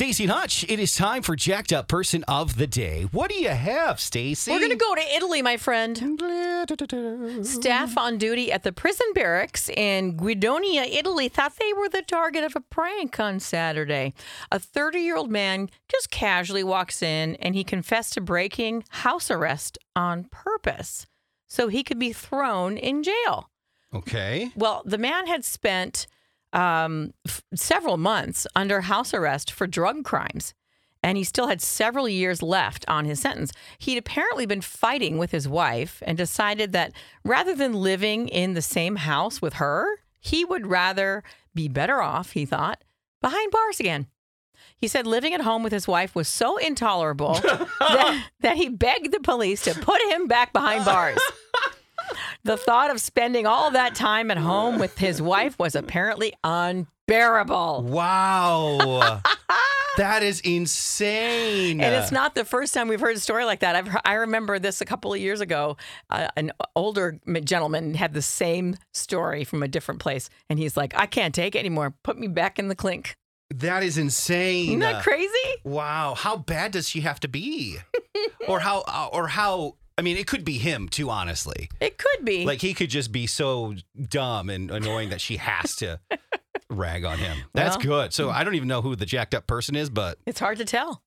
Stacey Hutch, it is time for Jacked Up Person of the Day. What do you have, Stacey? We're going to go to Italy, my friend. Staff on duty at the prison barracks in Guidonia, Italy, thought they were the target of a prank on Saturday. A 30 year old man just casually walks in and he confessed to breaking house arrest on purpose so he could be thrown in jail. Okay. Well, the man had spent um, f- several months under house arrest for drug crimes, and he still had several years left on his sentence. He'd apparently been fighting with his wife and decided that rather than living in the same house with her, he would rather be better off, he thought, behind bars again. He said living at home with his wife was so intolerable that, that he begged the police to put him back behind bars. The thought of spending all that time at home with his wife was apparently unbearable. Wow. that is insane. And it's not the first time we've heard a story like that. I've I remember this a couple of years ago. Uh, an older gentleman had the same story from a different place, and he's like, "I can't take it anymore. Put me back in the clink." That is insane. Isn't that crazy? Wow. How bad does she have to be? or how uh, or how I mean, it could be him too, honestly. It could be. Like he could just be so dumb and annoying that she has to rag on him. That's Well- good. So mm. I don't even know who the jacked up person is, but it's hard to tell.